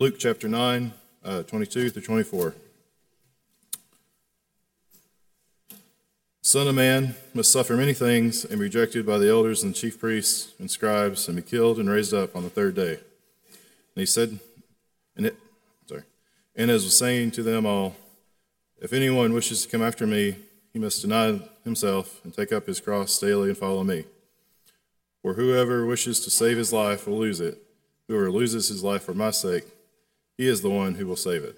Luke chapter 9, uh, 22 through 24. Son of man must suffer many things and be rejected by the elders and chief priests and scribes and be killed and raised up on the third day. And he said, and it, sorry, and as was saying to them all, if anyone wishes to come after me, he must deny himself and take up his cross daily and follow me. For whoever wishes to save his life will lose it. Whoever loses his life for my sake, he is the one who will save it.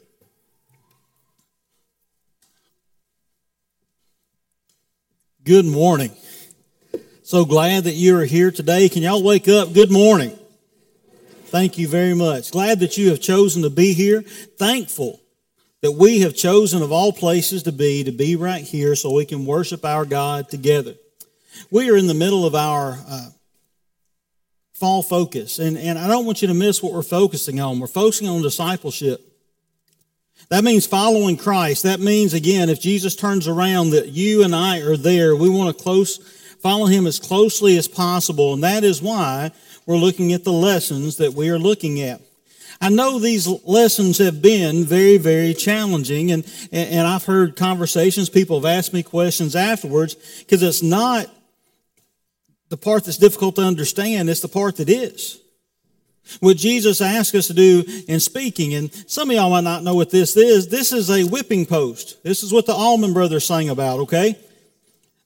Good morning. So glad that you are here today. Can y'all wake up? Good morning. Thank you very much. Glad that you have chosen to be here. Thankful that we have chosen of all places to be, to be right here so we can worship our God together. We are in the middle of our uh, fall focus, and, and I don't want you to miss what we're focusing on. We're focusing on discipleship. That means following Christ. That means, again, if Jesus turns around, that you and I are there. We want to close, follow him as closely as possible. And that is why we're looking at the lessons that we are looking at. I know these lessons have been very, very challenging, and, and I've heard conversations, people have asked me questions afterwards, because it's not the part that's difficult to understand, is the part that is. What Jesus asked us to do in speaking, and some of y'all might not know what this is. This is a whipping post. This is what the Allman Brothers sang about, okay?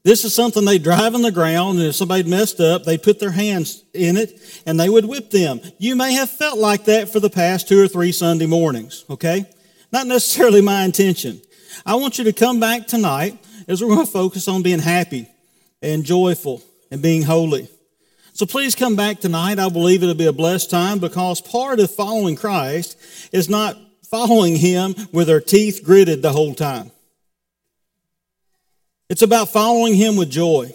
This is something they drive in the ground, and if somebody messed up, they put their hands in it and they would whip them. You may have felt like that for the past two or three Sunday mornings, okay? Not necessarily my intention. I want you to come back tonight as we're going to focus on being happy and joyful and being holy. So please come back tonight. I believe it'll be a blessed time because part of following Christ is not following Him with our teeth gritted the whole time. It's about following Him with joy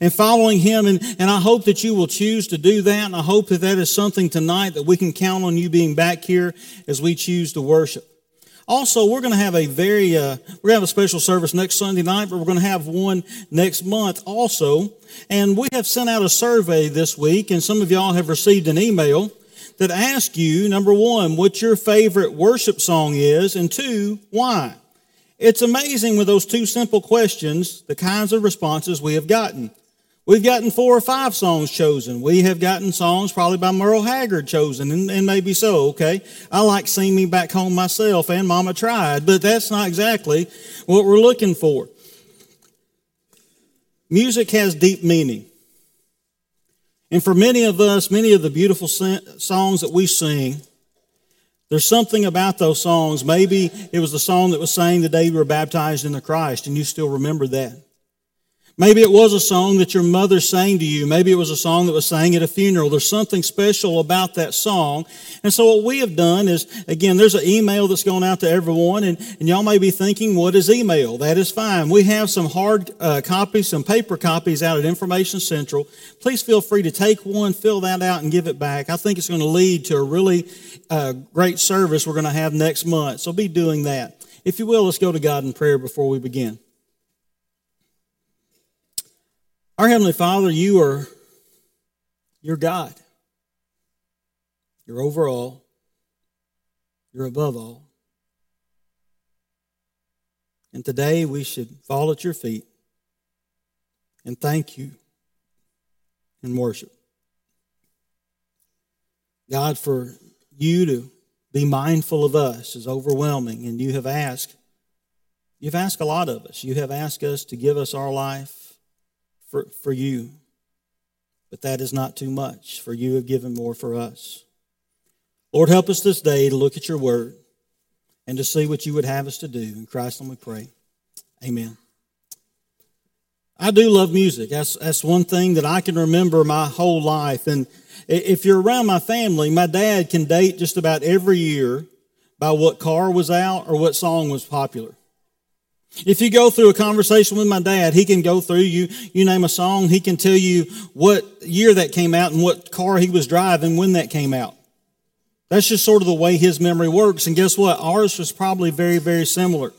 and following Him. And, and I hope that you will choose to do that. And I hope that that is something tonight that we can count on you being back here as we choose to worship. Also, we're going to have a very, uh, we're going to have a special service next Sunday night, but we're going to have one next month also. And we have sent out a survey this week, and some of y'all have received an email that asks you, number one, what your favorite worship song is, and two, why. It's amazing with those two simple questions, the kinds of responses we have gotten. We've gotten four or five songs chosen. We have gotten songs probably by Merle Haggard chosen, and, and, maybe so, okay? I like Sing Me Back Home myself, and Mama Tried, but that's not exactly what we're looking for. Music has deep meaning. And for many of us, many of the beautiful songs that we sing, there's something about those songs. Maybe it was the song that was sang the day you were baptized into Christ, and you still remember that. Maybe it was a song that your mother sang to you. Maybe it was a song that was sang at a funeral. There's something special about that song. And so what we have done is, again, there's an email that's going out to everyone, and, and y'all may be thinking, what is email? That is fine. We have some hard uh, copies, some paper copies out at Information Central. Please feel free to take one, fill that out, and give it back. I think it's going to lead to a really uh, great service we're going to have next month. So be doing that. If you will, let's go to God in prayer before we begin. Our Heavenly Father, you are your God. You're over all. You're above all. And today we should fall at your feet and thank you and worship. God, for you to be mindful of us is overwhelming, and you have asked, you've asked a lot of us. You have asked us to give us our life for, for you. But that is not too much, for you have given more for us. Lord, help us this day to look at your word and to see what you would have us to do. In Christ, we pray. Amen. I do love music. That's, that's one thing that I can remember my whole life. And if you're around my family, my dad can date just about every year by what car was out or what song was popular. If you go through a conversation with my dad, he can go through you, you name a song, he can tell you what year that came out and what car he was driving when that came out. That's just sort of the way his memory works. And guess what? Ours was probably very, very similar.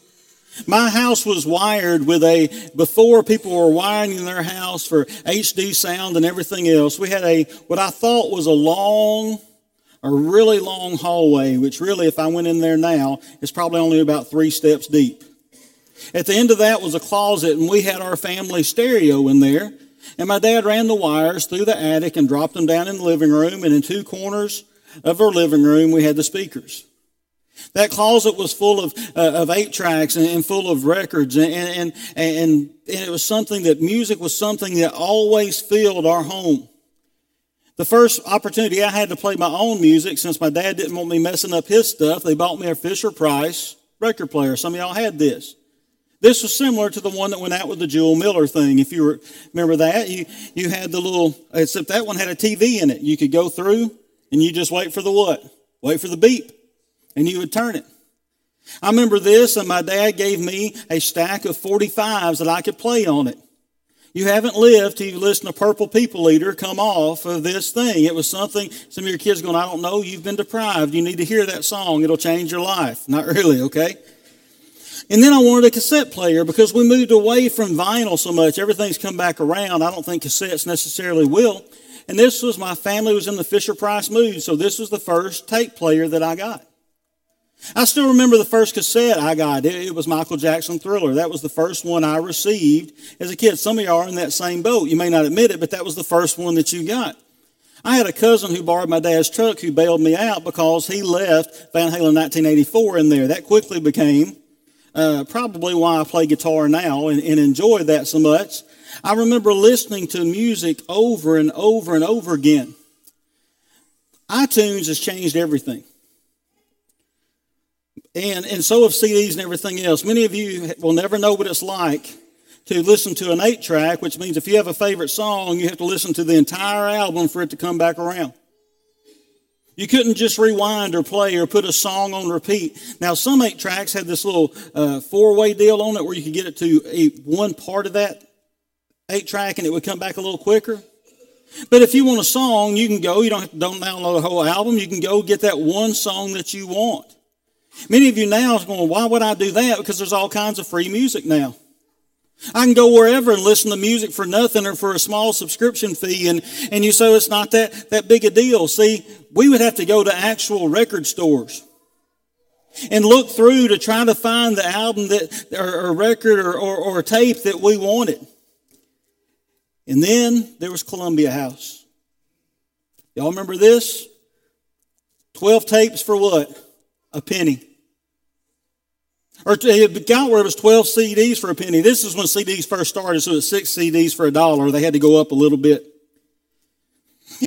My house was wired with a, before people were wiring in their house for HD sound and everything else, we had a, what I thought was a long, a really long hallway, which really, if I went in there now, is probably only about three steps deep. At the end of that was a closet, and we had our family stereo in there. And my dad ran the wires through the attic and dropped them down in the living room. And in two corners of our living room, we had the speakers. That closet was full of, uh, of eight tracks and, and, full of records. And, and, and, and it was something that music was something that always filled our home. The first opportunity I had to play my own music, since my dad didn't want me messing up his stuff, they bought me a Fisher Price record player. Some of y'all had this. This was similar to the one that went out with the Jewel Miller thing. If you remember that, you, you had the little, except that one had a TV in it. You could go through and you just wait for the what? Wait for the beep. And you would turn it. I remember this, and my dad gave me a stack of 45s that I could play on it. You haven't lived till you listen to Purple People Eater come off of this thing. It was something, some of your kids going, I don't know, you've been deprived. You need to hear that song. It'll change your life. Not really, okay? And then I wanted a cassette player because we moved away from vinyl so much. Everything's come back around. I don't think cassettes necessarily will. And this was my family was in the Fisher Price mood, so this was the first tape player that I got. I still remember the first cassette I got. It, it was Michael Jackson Thriller. That was the first one I received as a kid. Some of y'all are in that same boat. You may not admit it, but that was the first one that you got. I had a cousin who borrowed my dad's truck who bailed me out because he left Van Halen 1984 in there. That quickly became uh, probably why I play guitar now and, and enjoy that so much. I remember listening to music over and over and over again. iTunes has changed everything. And, and so have CDs and everything else. Many of you will never know what it's like to listen to an eight track, which means if you have a favorite song, you have to listen to the entire album for it to come back around. You couldn't just rewind or play or put a song on repeat. Now, some eight tracks had this little uh, four way deal on it where you could get it to a, one part of that eight track and it would come back a little quicker. But if you want a song, you can go. You don't have to don't download the whole album. You can go get that one song that you want. Many of you now are going, why would I do that? Because there's all kinds of free music now. I can go wherever and listen to music for nothing or for a small subscription fee. And, and you say it's not that, that big a deal. See, we would have to go to actual record stores and look through to try to find the album that, or, or record or, or, or tape that we wanted. And then there was Columbia House. Y'all remember this? 12 tapes for what? A penny. Or it got where it was 12 CDs for a penny. This is when CDs first started, so it was six CDs for a dollar. They had to go up a little bit.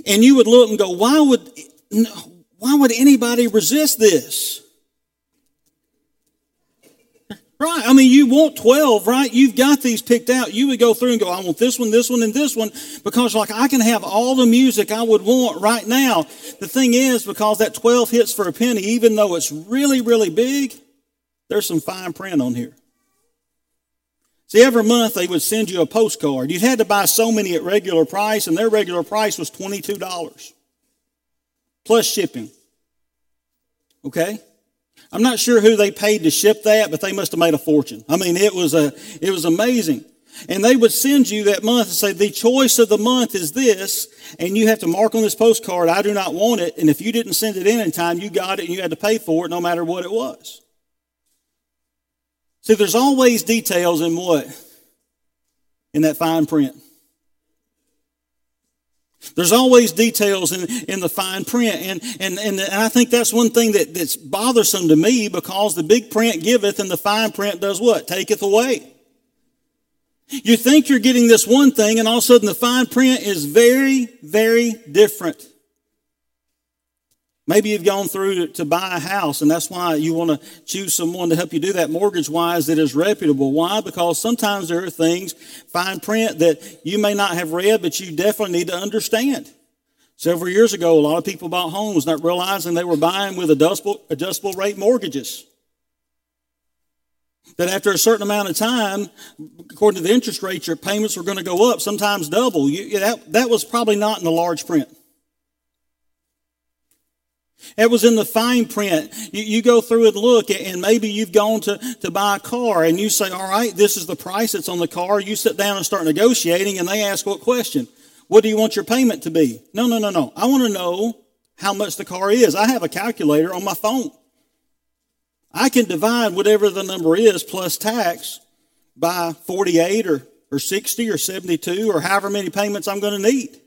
And you would look and go, why would, why would anybody resist this? Right. I mean, you want 12, right? You've got these picked out. You would go through and go, I want this one, this one, and this one, because like I can have all the music I would want right now. The thing is, because that 12 hits for a penny, even though it's really, really big, there's some fine print on here. See, every month they would send you a postcard. You had to buy so many at regular price, and their regular price was $22 plus shipping. Okay? I'm not sure who they paid to ship that, but they must have made a fortune. I mean, it was a, it was amazing. And they would send you that month and say, the choice of the month is this, and you have to mark on this postcard, I do not want it. And if you didn't send it in in time, you got it and you had to pay for it no matter what it was. See, there's always details in what? In that fine print. There's always details in, in the fine print. And, and, and, and I think that's one thing that, that's bothersome to me because the big print giveth and the fine print does what? Taketh away. You think you're getting this one thing and all of a sudden the fine print is very, very different. Maybe you've gone through to, buy a house, and that's why you want to choose someone to help you do that mortgage wise that is reputable. Why? Because sometimes there are things, fine print, that you may not have read, but you definitely need to understand. Several years ago, a lot of people bought homes not realizing they were buying with adjustable, adjustable rate mortgages. That after a certain amount of time, according to the interest rate, your payments were going to go up, sometimes double. You, that, that was probably not in the large print. It was in the fine print. You, you, go through and look, and maybe you've gone to, to buy a car, and you say, All right, this is the price that's on the car. You sit down and start negotiating, and they ask what question? What do you want your payment to be? No, no, no, no. I want to know how much the car is. I have a calculator on my phone. I can divide whatever the number is plus tax by 48 or, or 60 or 72 or however many payments I'm going to need.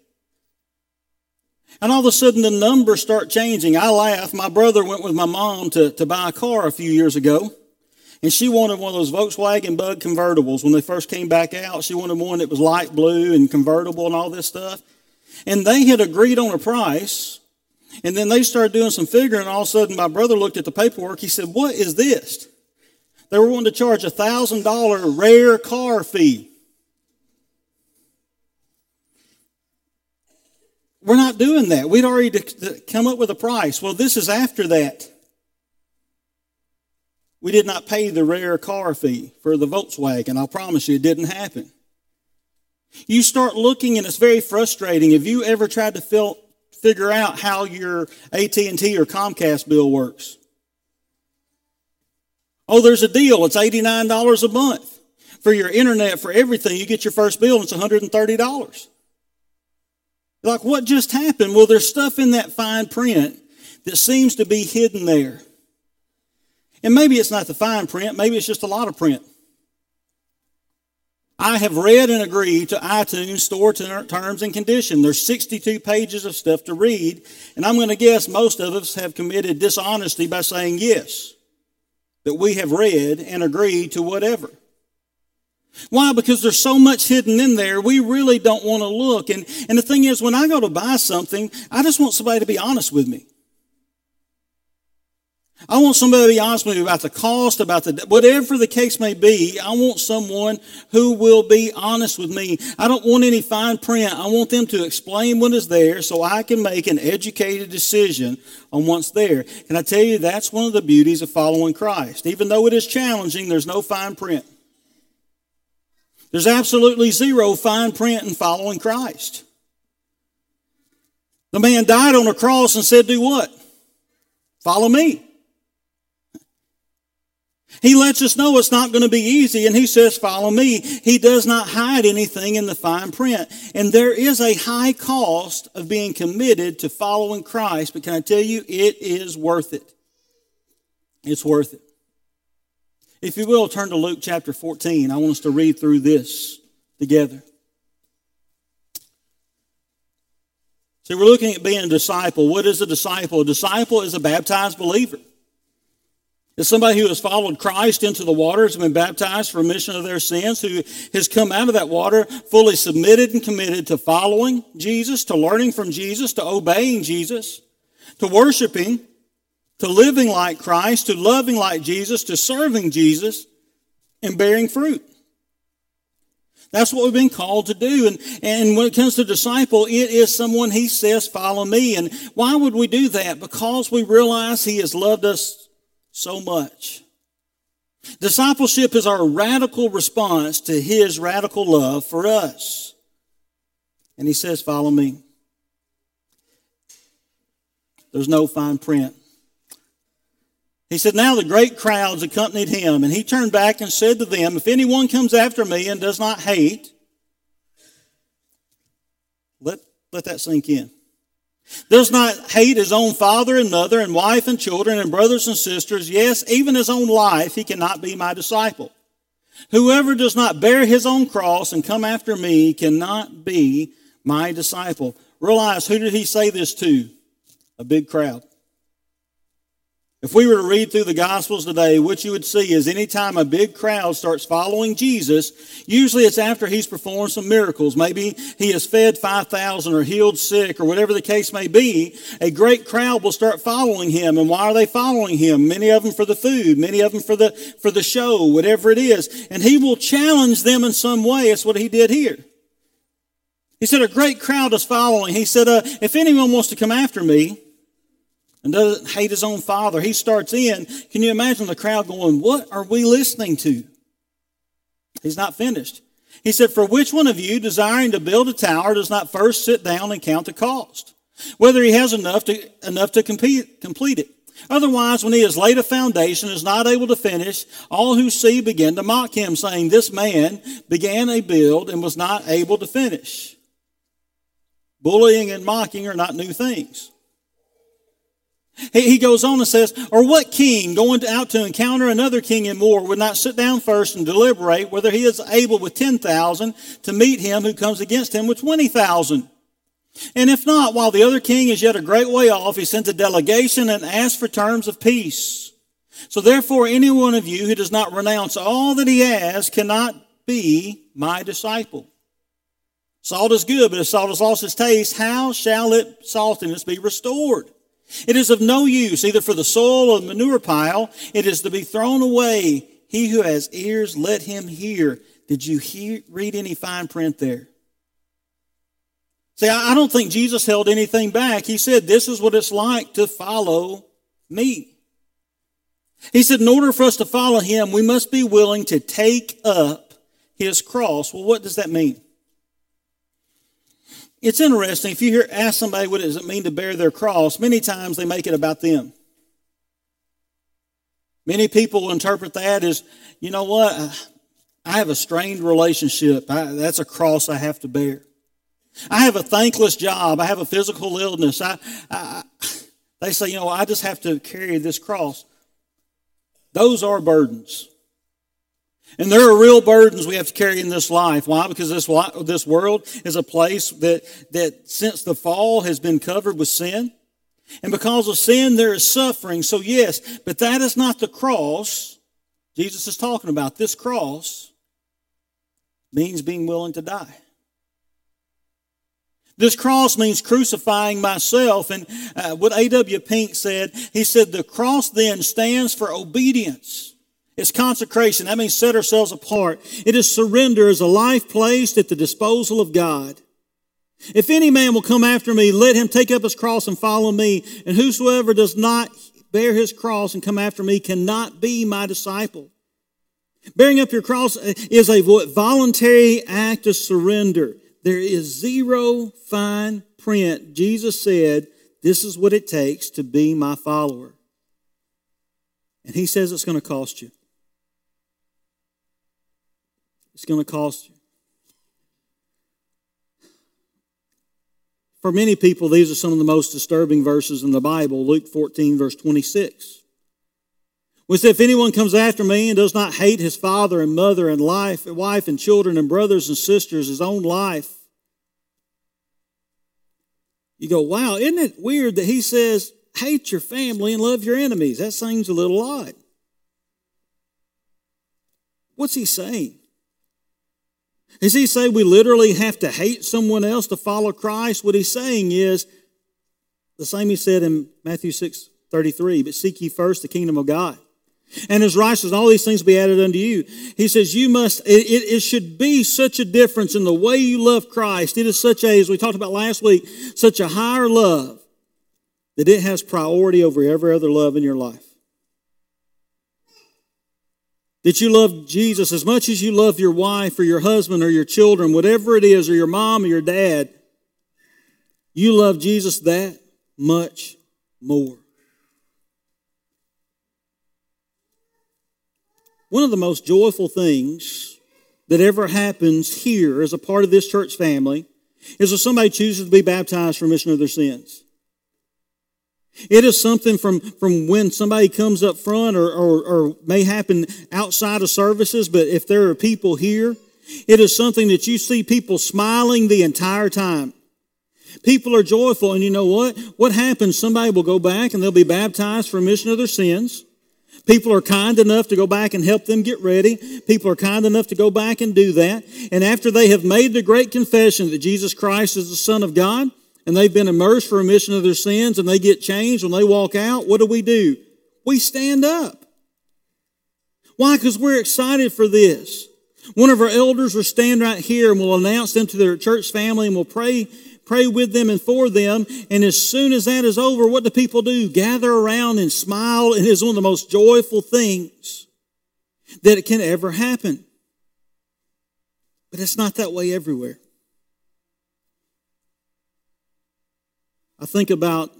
And all of a sudden the numbers start changing. I laugh. My brother went with my mom to, to buy a car a few years ago. And she wanted one of those Volkswagen Bug convertibles when they first came back out. She wanted one that was light blue and convertible and all this stuff. And they had agreed on a price. And then they started doing some figuring. And all of a sudden, my brother looked at the paperwork. He said, What is this? They were wanting to charge a $1,000 rare car fee. We're not doing that. We'd already come up with a price. Well, this is after that. We did not pay the rare car fee for the Volkswagen. I'll promise you it didn't happen. You start looking and it's very frustrating. Have you ever tried to fill, figure out how your AT&T or Comcast bill works? Oh, there's a deal. It's $89 a month. For your internet, for everything, you get your first bill and it's $130. Like, what just happened? Well, there's stuff in that fine print that seems to be hidden there. And maybe it's not the fine print, maybe it's just a lot of print. I have read and agreed to iTunes store terms and conditions. There's 62 pages of stuff to read, and I'm going to guess most of us have committed dishonesty by saying yes, that we have read and agreed to whatever. Why? Because there's so much hidden in there, we really don't want to look. And, and the thing is, when I go to buy something, I just want somebody to be honest with me. I want somebody to be honest with me about the cost, about the, whatever the case may be. I want someone who will be honest with me. I don't want any fine print. I want them to explain what is there so I can make an educated decision on what's there. And I tell you that's one of the beauties of following Christ? Even though it is challenging, there's no fine print. There's absolutely zero fine print in following Christ. The man died on a cross and said, Do what? Follow me. He lets us know it's not going to be easy, and he says, Follow me. He does not hide anything in the fine print. And there is a high cost of being committed to following Christ, but can I tell you, it is worth it. It's worth it. If you will, turn to Luke chapter 14. I want us to read through this together. See, we're looking at being a disciple. What is a disciple? A disciple is a baptized believer. It's somebody who has followed Christ into the waters and been baptized for remission of their sins, who has come out of that water fully submitted and committed to following Jesus, to learning from Jesus, to obeying Jesus, to worshiping, to living like Christ, to loving like Jesus, to serving Jesus, and bearing fruit. That's what we've been called to do. And, and when it comes to disciple, it is someone he says, follow me. And why would we do that? Because we realize he has loved us so much. Discipleship is our radical response to his radical love for us. And he says, Follow me. There's no fine print. He said, Now the great crowds accompanied him, and he turned back and said to them, If anyone comes after me and does not hate, let, let that sink in does not hate his own father and mother and wife and children and brothers and sisters, yes, even his own life, he cannot be my disciple. Whoever does not bear his own cross and come after me cannot be my disciple. Realize who did he say this to? A big crowd. If we were to read through the Gospels today, what you would see is anytime a big crowd starts following Jesus, usually it's after he's performed some miracles. Maybe he has fed 5,000 or healed sick or whatever the case may be. A great crowd will start following him. And why are they following him? Many of them for the food, many of them for the, for the show, whatever it is. And he will challenge them in some way. That's what he did here. He said, a great crowd is following. He said, uh, if anyone wants to come after me, and doesn't hate his own father. He starts in. Can you imagine the crowd going, What are we listening to? He's not finished. He said, For which one of you, desiring to build a tower, does not first sit down and count the cost, whether he has enough to, enough to compete, complete it? Otherwise, when he has laid a foundation, is not able to finish, all who see begin to mock him, saying, This man began a build and was not able to finish. Bullying and mocking are not new things. He, goes on and says, Or what king going out to encounter another king in war would not sit down first and deliberate whether he is able with 10,000 to meet him who comes against him with 20,000? And if not, while the other king is yet a great way off, he sends a delegation and asks for terms of peace. So therefore, any one of you who does not renounce all that he has cannot be my disciple. Salt is good, but if salt has lost its taste, how shall its saltiness be restored? It is of no use either for the soil or the manure pile. It is to be thrown away. He who has ears, let him hear. Did you hear, read any fine print there? See, I don't think Jesus held anything back. He said, This is what it's like to follow me. He said, In order for us to follow him, we must be willing to take up his cross. Well, what does that mean? It's interesting. If you hear, ask somebody what does it mean to bear their cross, many times they make it about them. Many people interpret that as, you know what, I have a strained relationship. I, that's a cross I have to bear. I have a thankless job. I have a physical illness. I, I, they say, you know, I just have to carry this cross. Those are burdens. And there are real burdens we have to carry in this life. Why? Because this, this world is a place that, that since the fall has been covered with sin. And because of sin, there is suffering. So, yes, but that is not the cross Jesus is talking about. This cross means being willing to die. This cross means crucifying myself. And uh, what A.W. Pink said, he said, the cross then stands for obedience. It's consecration. That means set ourselves apart. It is surrender as a life placed at the disposal of God. If any man will come after me, let him take up his cross and follow me. And whosoever does not bear his cross and come after me cannot be my disciple. Bearing up your cross is a voluntary act of surrender. There is zero fine print. Jesus said, This is what it takes to be my follower. And he says it's going to cost you. It's going to cost you. For many people, these are some of the most disturbing verses in the Bible. Luke 14, verse 26. We Which if anyone comes after me and does not hate his father and mother and life, wife and children and brothers and sisters, his own life, you go, wow, isn't it weird that he says, hate your family and love your enemies? That seems a little odd. What's he saying? Does he say we literally have to hate someone else to follow Christ? What he's saying is the same he said in Matthew 6 33, but seek ye first the kingdom of God. And his righteousness, all these things be added unto you. He says, you must, it, it, it, should be such a difference in the way you love Christ. It is such a, as we talked about last week, such a higher love that it has priority over every other love in your life. That you love Jesus as much as you love your wife or your husband or your children, whatever it is, or your mom or your dad, you love Jesus that much more. One of the most joyful things that ever happens here as a part of this church family is if somebody chooses to be baptized for remission of their sins. It is something from, from when somebody comes up front or, or, or may happen outside of services, but if there are people here, it is something that you see people smiling the entire time. People are joyful, and you know what? What happens? Somebody will go back and they'll be baptized for remission of their sins. People are kind enough to go back and help them get ready. People are kind enough to go back and do that. And after they have made the great confession that Jesus Christ is the Son of God, and they've been immersed for remission of their sins and they get changed when they walk out, what do we do? We stand up. Why? Because we're excited for this. One of our elders will stand right here and will announce them to their church family and will pray, pray with them and for them. And as soon as that is over, what do people do? Gather around and smile. It is one of the most joyful things that it can ever happen. But it's not that way everywhere. I think about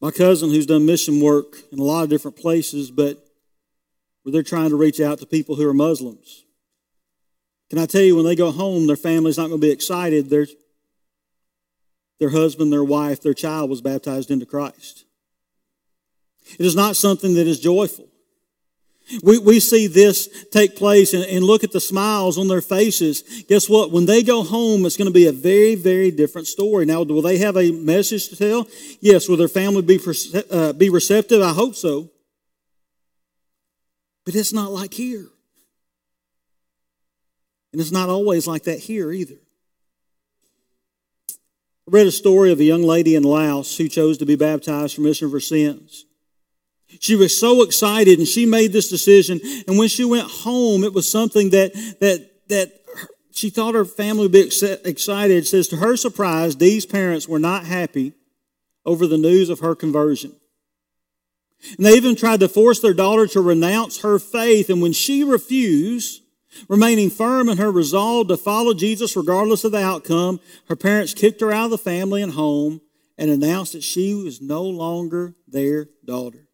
my cousin who's done mission work in a lot of different places, but where they're trying to reach out to people who are Muslims. Can I tell you, when they go home, their family's not going to be excited. Their, their husband, their wife, their child was baptized into Christ. It is not something that is joyful. We, we see this take place and, and look at the smiles on their faces. Guess what? When they go home, it's going to be a very, very different story. Now, will they have a message to tell? Yes. Will their family be, uh, be receptive? I hope so. But it's not like here. And it's not always like that here either. I read a story of a young lady in Laos who chose to be baptized for remission of her sins. She was so excited and she made this decision. And when she went home, it was something that, that, that she thought her family would be excited. It says, to her surprise, these parents were not happy over the news of her conversion. And they even tried to force their daughter to renounce her faith. And when she refused, remaining firm in her resolve to follow Jesus regardless of the outcome, her parents kicked her out of the family and home and announced that she was no longer their daughter.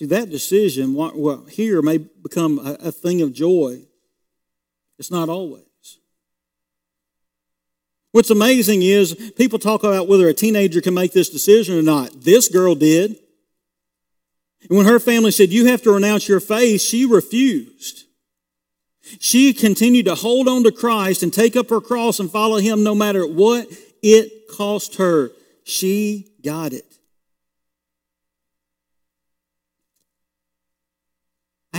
See, that decision well, here may become a, a thing of joy. It's not always. What's amazing is people talk about whether a teenager can make this decision or not. This girl did. And when her family said, You have to renounce your faith, she refused. She continued to hold on to Christ and take up her cross and follow him no matter what it cost her. She got it.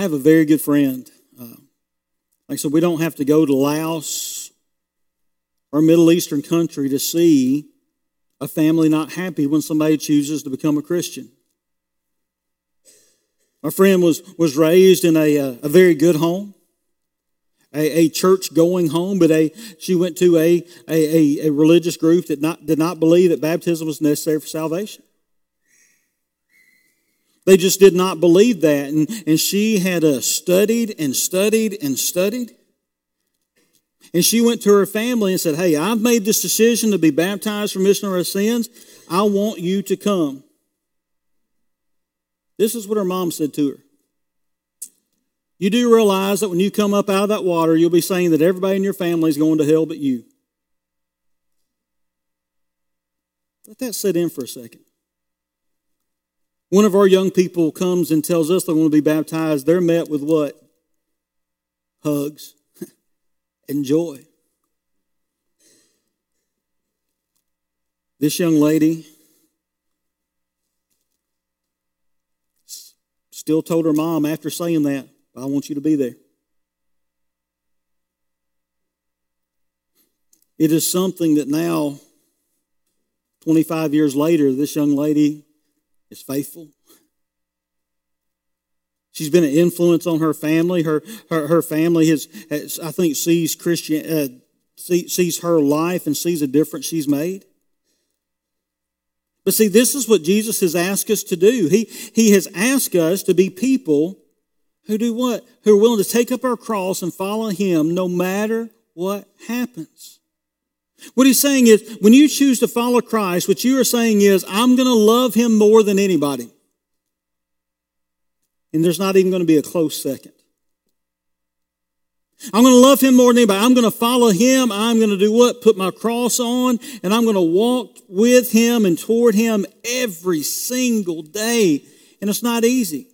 I have a very good friend. Uh, like I said, we don't have to go to Laos or a Middle Eastern country to see a family not happy when somebody chooses to become a Christian. My friend was, was raised in a, uh, a very good home, a, a church going home, but a, she went to a, a, a religious group that not, did not believe that baptism was necessary for salvation. They just did not believe that. And, and she had uh, studied and studied and studied. And she went to her family and said, Hey, I've made this decision to be baptized for remission of sins. I want you to come. This is what her mom said to her. You do realize that when you come up out of that water, you'll be saying that everybody in your family is going to hell but you. Let that sit in for a second. One of our young people comes and tells us they want to be baptized. They're met with what? Hugs and joy. This young lady still told her mom after saying that, I want you to be there. It is something that now, 25 years later, this young lady is faithful. She's been an influence on her family. Her, her, her family has, has, I think, sees Christian, uh, see, sees her life and sees a difference she's made. But see, this is what Jesus has asked us to do. He, he has asked us to be people who do what? Who are willing to take up our cross and follow Him no matter what happens. What he's saying is, when you choose to follow Christ, what you are saying is, I'm going to love him more than anybody. And there's not even going to be a close second. I'm going to love him more than anybody. I'm going to follow him. I'm going to do what? Put my cross on and I'm going to walk with him and toward him every single day. And it's not easy.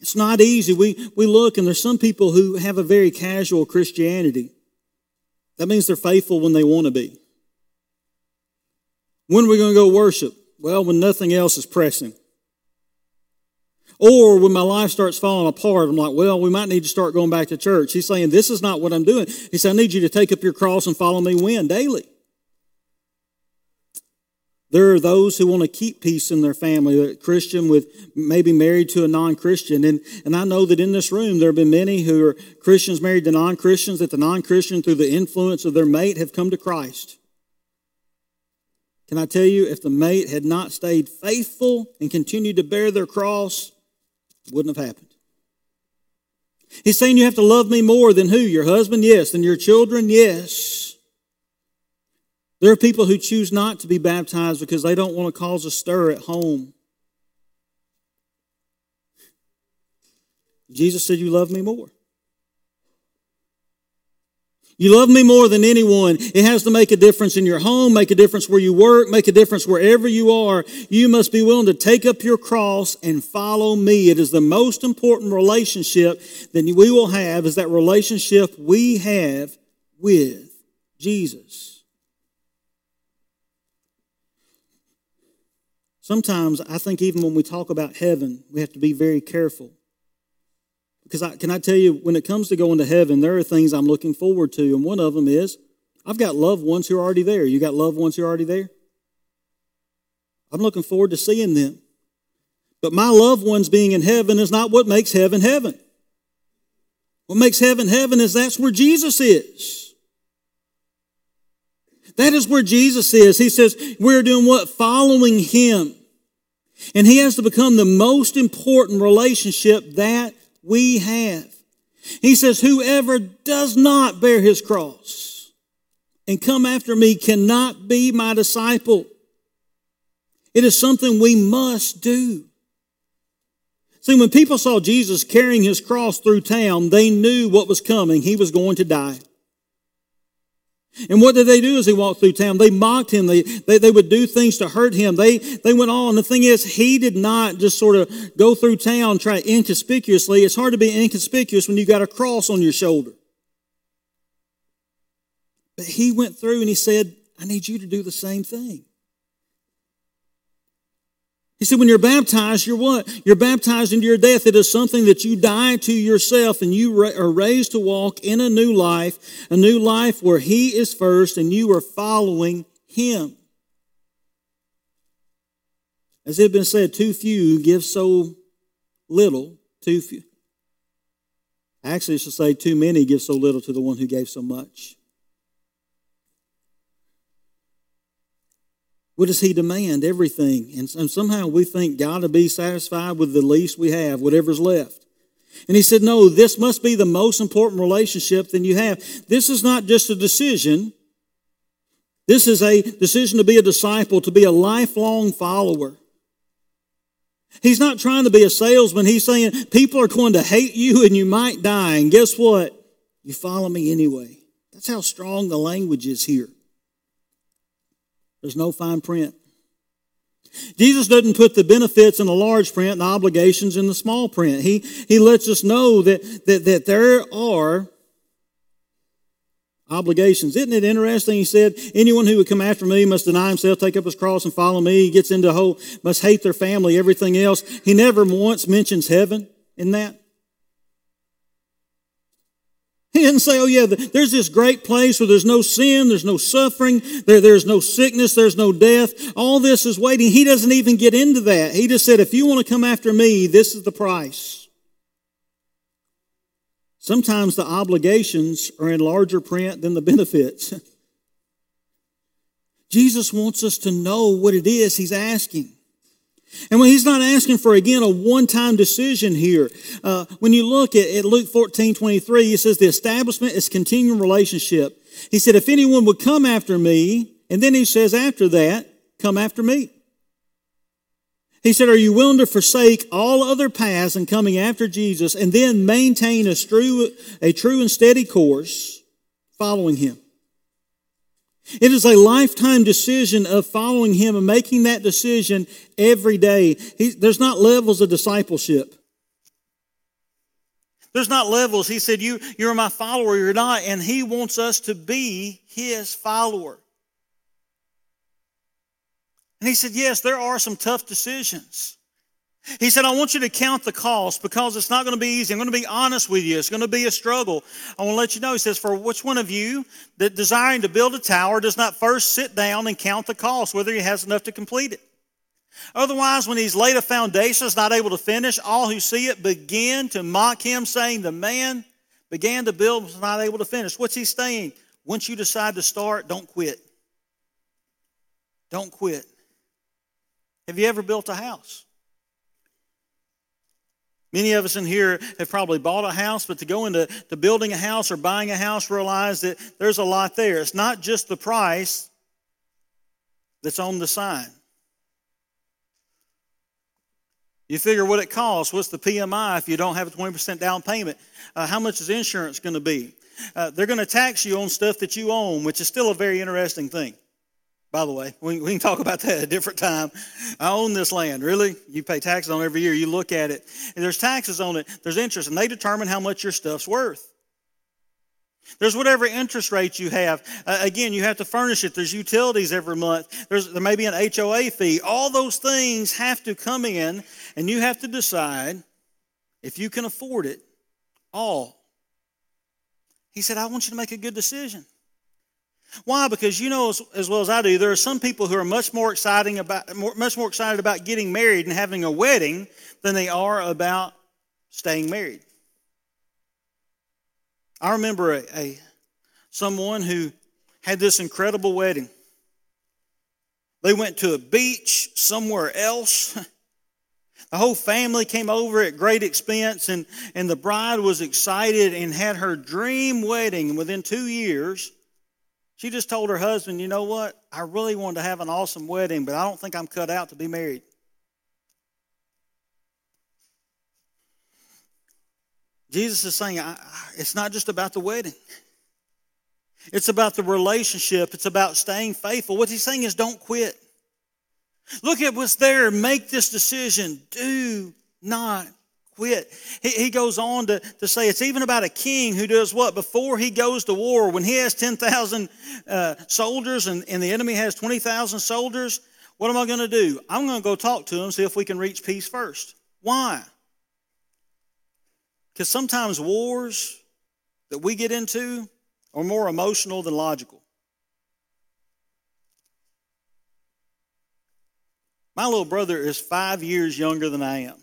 It's not easy. We, we look and there's some people who have a very casual Christianity. That means they're faithful when they want to be. When are we going to go worship? Well, when nothing else is pressing. Or when my life starts falling apart, I'm like, well, we might need to start going back to church. He's saying, this is not what I'm doing. He said, I need you to take up your cross and follow me when? Daily. There are those who want to keep peace in their family, a Christian with maybe married to a non-Christian. And, and I know that in this room there have been many who are Christians married to non-Christians, that the non-Christian through the influence of their mate have come to Christ. Can I tell you, if the mate had not stayed faithful and continued to bear their cross, it wouldn't have happened. He's saying you have to love me more than who? Your husband? Yes. Than your children? Yes. There are people who choose not to be baptized because they don't want to cause a stir at home. Jesus said, You love me more. You love me more than anyone. It has to make a difference in your home, make a difference where you work, make a difference wherever you are. You must be willing to take up your cross and follow me. It is the most important relationship that we will have is that relationship we have with Jesus. Sometimes I think even when we talk about heaven, we have to be very careful because I, can I tell you, when it comes to going to heaven, there are things I'm looking forward to. And one of them is I've got loved ones who are already there. You got loved ones who are already there? I'm looking forward to seeing them. But my loved ones being in heaven is not what makes heaven heaven. What makes heaven heaven is that's where Jesus is. That is where Jesus is. He says we're doing what? Following Him. And He has to become the most important relationship that we have. He says, Whoever does not bear his cross and come after me cannot be my disciple. It is something we must do. See, when people saw Jesus carrying his cross through town, they knew what was coming. He was going to die. And what did they do as he walked through town? They mocked him. They, they, they would do things to hurt him. They, they went on. The thing is, he did not just sort of go through town try inconspicuously. It's hard to be inconspicuous when you got a cross on your shoulder. But he went through and he said, I need you to do the same thing. He said, when you're baptized, you're what? You're baptized into your death. It is something that you die to yourself and you are raised to walk in a new life, a new life where He is first and you are following Him. As it has been said, too few give so little, too few. Actually, I should say, too many give so little to the one who gave so much. What does he demand? Everything. And, and somehow we think God will be satisfied with the least we have, whatever's left. And he said, No, this must be the most important relationship that you have. This is not just a decision. This is a decision to be a disciple, to be a lifelong follower. He's not trying to be a salesman. He's saying people are going to hate you and you might die. And guess what? You follow me anyway. That's how strong the language is here. There's no fine print. Jesus doesn't put the benefits in the large print and the obligations in the small print. He, he lets us know that, that, that there are obligations. Isn't it interesting? He said, anyone who would come after me must deny himself, take up his cross, and follow me. He gets into the whole, must hate their family, everything else. He never once mentions heaven in that. He didn't say, oh yeah, there's this great place where there's no sin, there's no suffering, there, there's no sickness, there's no death. All this is waiting. He doesn't even get into that. He just said, if you want to come after me, this is the price. Sometimes the obligations are in larger print than the benefits. Jesus wants us to know what it is he's asking. And when he's not asking for, again, a one time decision here, uh, when you look at, at Luke 14 23, he says, The establishment is continuing relationship. He said, If anyone would come after me, and then he says, After that, come after me. He said, Are you willing to forsake all other paths and coming after Jesus and then maintain a true, a true and steady course following him? It is a lifetime decision of following Him and making that decision every day. He, there's not levels of discipleship. There's not levels. He said, you, You're my follower, you're not. And He wants us to be His follower. And He said, Yes, there are some tough decisions. He said, I want you to count the cost because it's not going to be easy. I'm going to be honest with you. It's going to be a struggle. I want to let you know. He says, For which one of you that desiring to build a tower does not first sit down and count the cost, whether he has enough to complete it? Otherwise, when he's laid a foundation, is not able to finish, all who see it begin to mock him, saying, The man began to build was not able to finish. What's he saying? Once you decide to start, don't quit. Don't quit. Have you ever built a house? Many of us in here have probably bought a house, but to go into to building a house or buying a house, realize that there's a lot there. It's not just the price that's on the sign. You figure what it costs. What's the PMI if you don't have a 20% down payment? Uh, how much is insurance going to be? uh, they're going to tax you on stuff that you own, which is still a very interesting thing. By the way, we, we can talk about that at a different time. I own this land. Really? You pay taxes on it every year. You look at it, and there's taxes on it, there's interest, and they determine how much your stuff's worth. There's whatever interest rate you have. Uh, again, you have to furnish it. There's utilities every month. There's, there may be an HOA fee. All those things have to come in, and you have to decide if you can afford it all. He said, I want you to make a good decision. Why? Because you know as, as, well as I do, there are some people who are much more exciting about more, much more excited about getting married and having a wedding than they are about staying married. I remember a, a someone who had this incredible wedding. They went to a beach somewhere else. The whole family came over at great expense, and, and the bride was excited and had her dream wedding. And within two years, she just told her husband, You know what? I really wanted to have an awesome wedding, but I don't think I'm cut out to be married. Jesus is saying it's not just about the wedding. It's about the relationship. It's about staying faithful. What he's saying is don't quit. Look at what's there. Make this decision. Do not quit. He, he goes on to, to say it's even about a king who does what? Before he goes to war, when he has 10,000 uh, soldiers and, and the enemy has 20,000 soldiers, what am I going to do? I'm going to go talk to him, see if we can reach peace first. Why? Because sometimes wars that we get into are more emotional than logical. My little brother is five years younger than I am.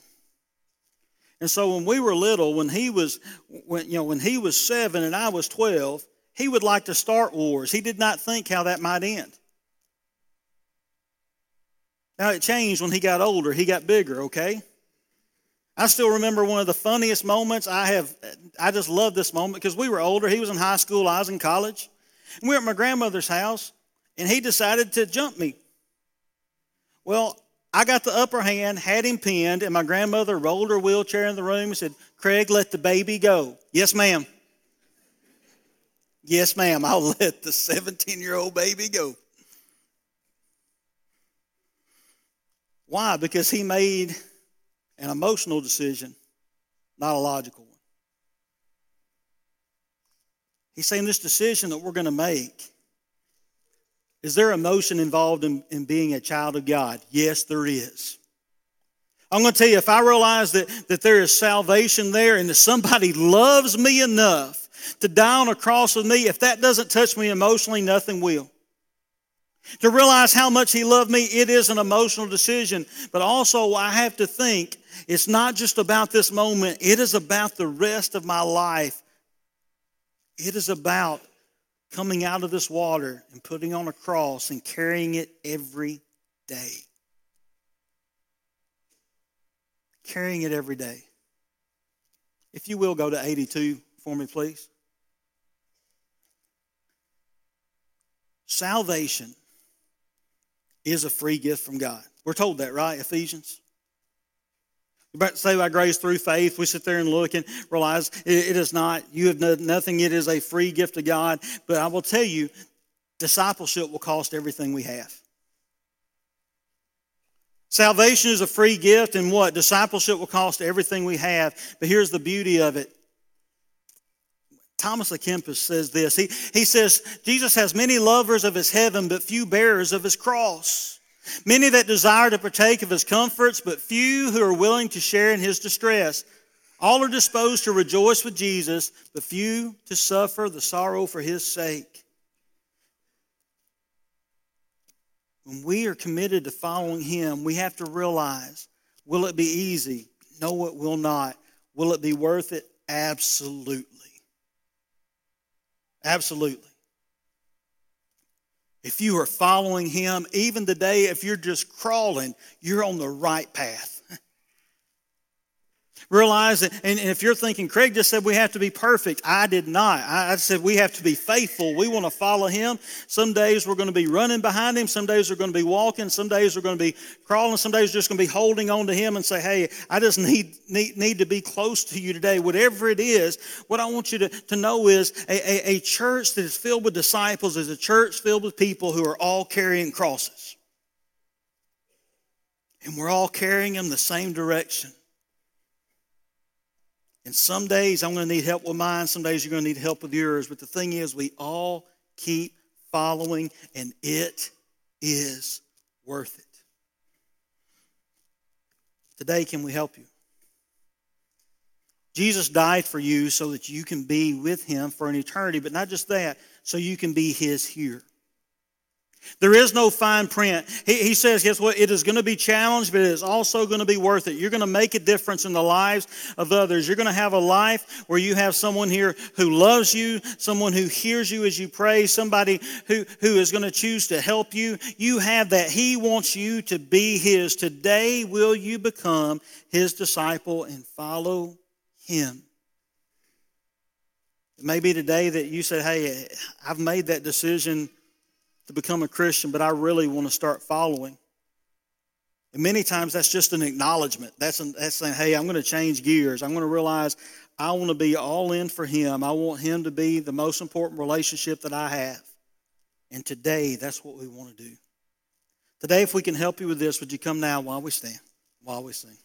And so when we were little, when he was when you know when he was seven and I was twelve, he would like to start wars. He did not think how that might end. Now it changed when he got older. He got bigger, okay? I still remember one of the funniest moments I have. I just love this moment because we were older. He was in high school, I was in college. And we were at my grandmother's house, and he decided to jump me. Well, I got the upper hand, had him pinned, and my grandmother rolled her wheelchair in the room and said, Craig, let the baby go. Yes, ma'am. Yes, ma'am, I'll let the 17 year old baby go. Why? Because he made an emotional decision, not a logical one. He's saying this decision that we're going to make is there emotion involved in, in being a child of God? Yes, there is. I'm going to tell you, if I realize that, that there is salvation there and that somebody loves me enough to die on a cross with me, if that doesn't touch me emotionally, nothing will. To realize how much He loved me, it is an emotional decision. But also, I have to think it's not just about this moment, it is about the rest of my life. It is about coming out of this water and putting on a cross and carrying it every day. Carrying it every day. If you will, go to 82 for me, please. Salvation is a free gift from God. We're told that, right? Ephesians. But say by grace through faith, we sit there and look and realize it is not. You have nothing. It is a free gift of God. But I will tell you, discipleship will cost everything we have. Salvation is a free gift, and what? Discipleship will cost everything we have. But here's the beauty of it. Thomas à Kempis says this. He, he says, Jesus has many lovers of his heaven, but few bearers of his cross. Many that desire to partake of his comforts, but few who are willing to share in his distress. All are disposed to rejoice with Jesus, but few to suffer the sorrow for his sake. When we are committed to following him, we have to realize will it be easy? No, it will not. Will it be worth it? Absolutely. Absolutely. If you are following Him, even today, if you're just crawling, you're on the right path. Realize that, and if you're thinking, Craig just said we have to be perfect. I did not. I said we have to be faithful. We want to follow him. Some days we're going to be running behind him. Some days we're going to be walking. Some days we're going to be crawling. Some days we're just going to be holding on to him and say, hey, I just need, need, need to be close to you today. Whatever it is, what I want you to, to know is a, a, a church that is filled with disciples is a church filled with people who are all carrying crosses. And we're all carrying them the same direction. And some days I'm going to need help with mine, some days you're going to need help with yours. But the thing is, we all keep following, and it is worth it. Today, can we help you? Jesus died for you so that you can be with him for an eternity, but not just that, so you can be his here. There is no fine print. He, he, says, guess what? It is going to be challenged, but it is also going to be worth it. You're going to make a difference in the lives of others. You're going to have a life where you have someone here who loves you, someone who hears you as you pray, somebody who, who is going to choose to help you. You have that. He wants you to be His. Today, will you become His disciple and follow Him? It may be today that you say, hey, I've made that decision to become a Christian, but I really want to start following. And many times that's just an acknowledgement. That's, an, that's saying, hey, I'm going to change gears. I'm going to realize I want to be all in for Him. I want Him to be the most important relationship that I have. And today, that's what we want to do. Today, if we can help you with this, would you come now while we stand, while we sing?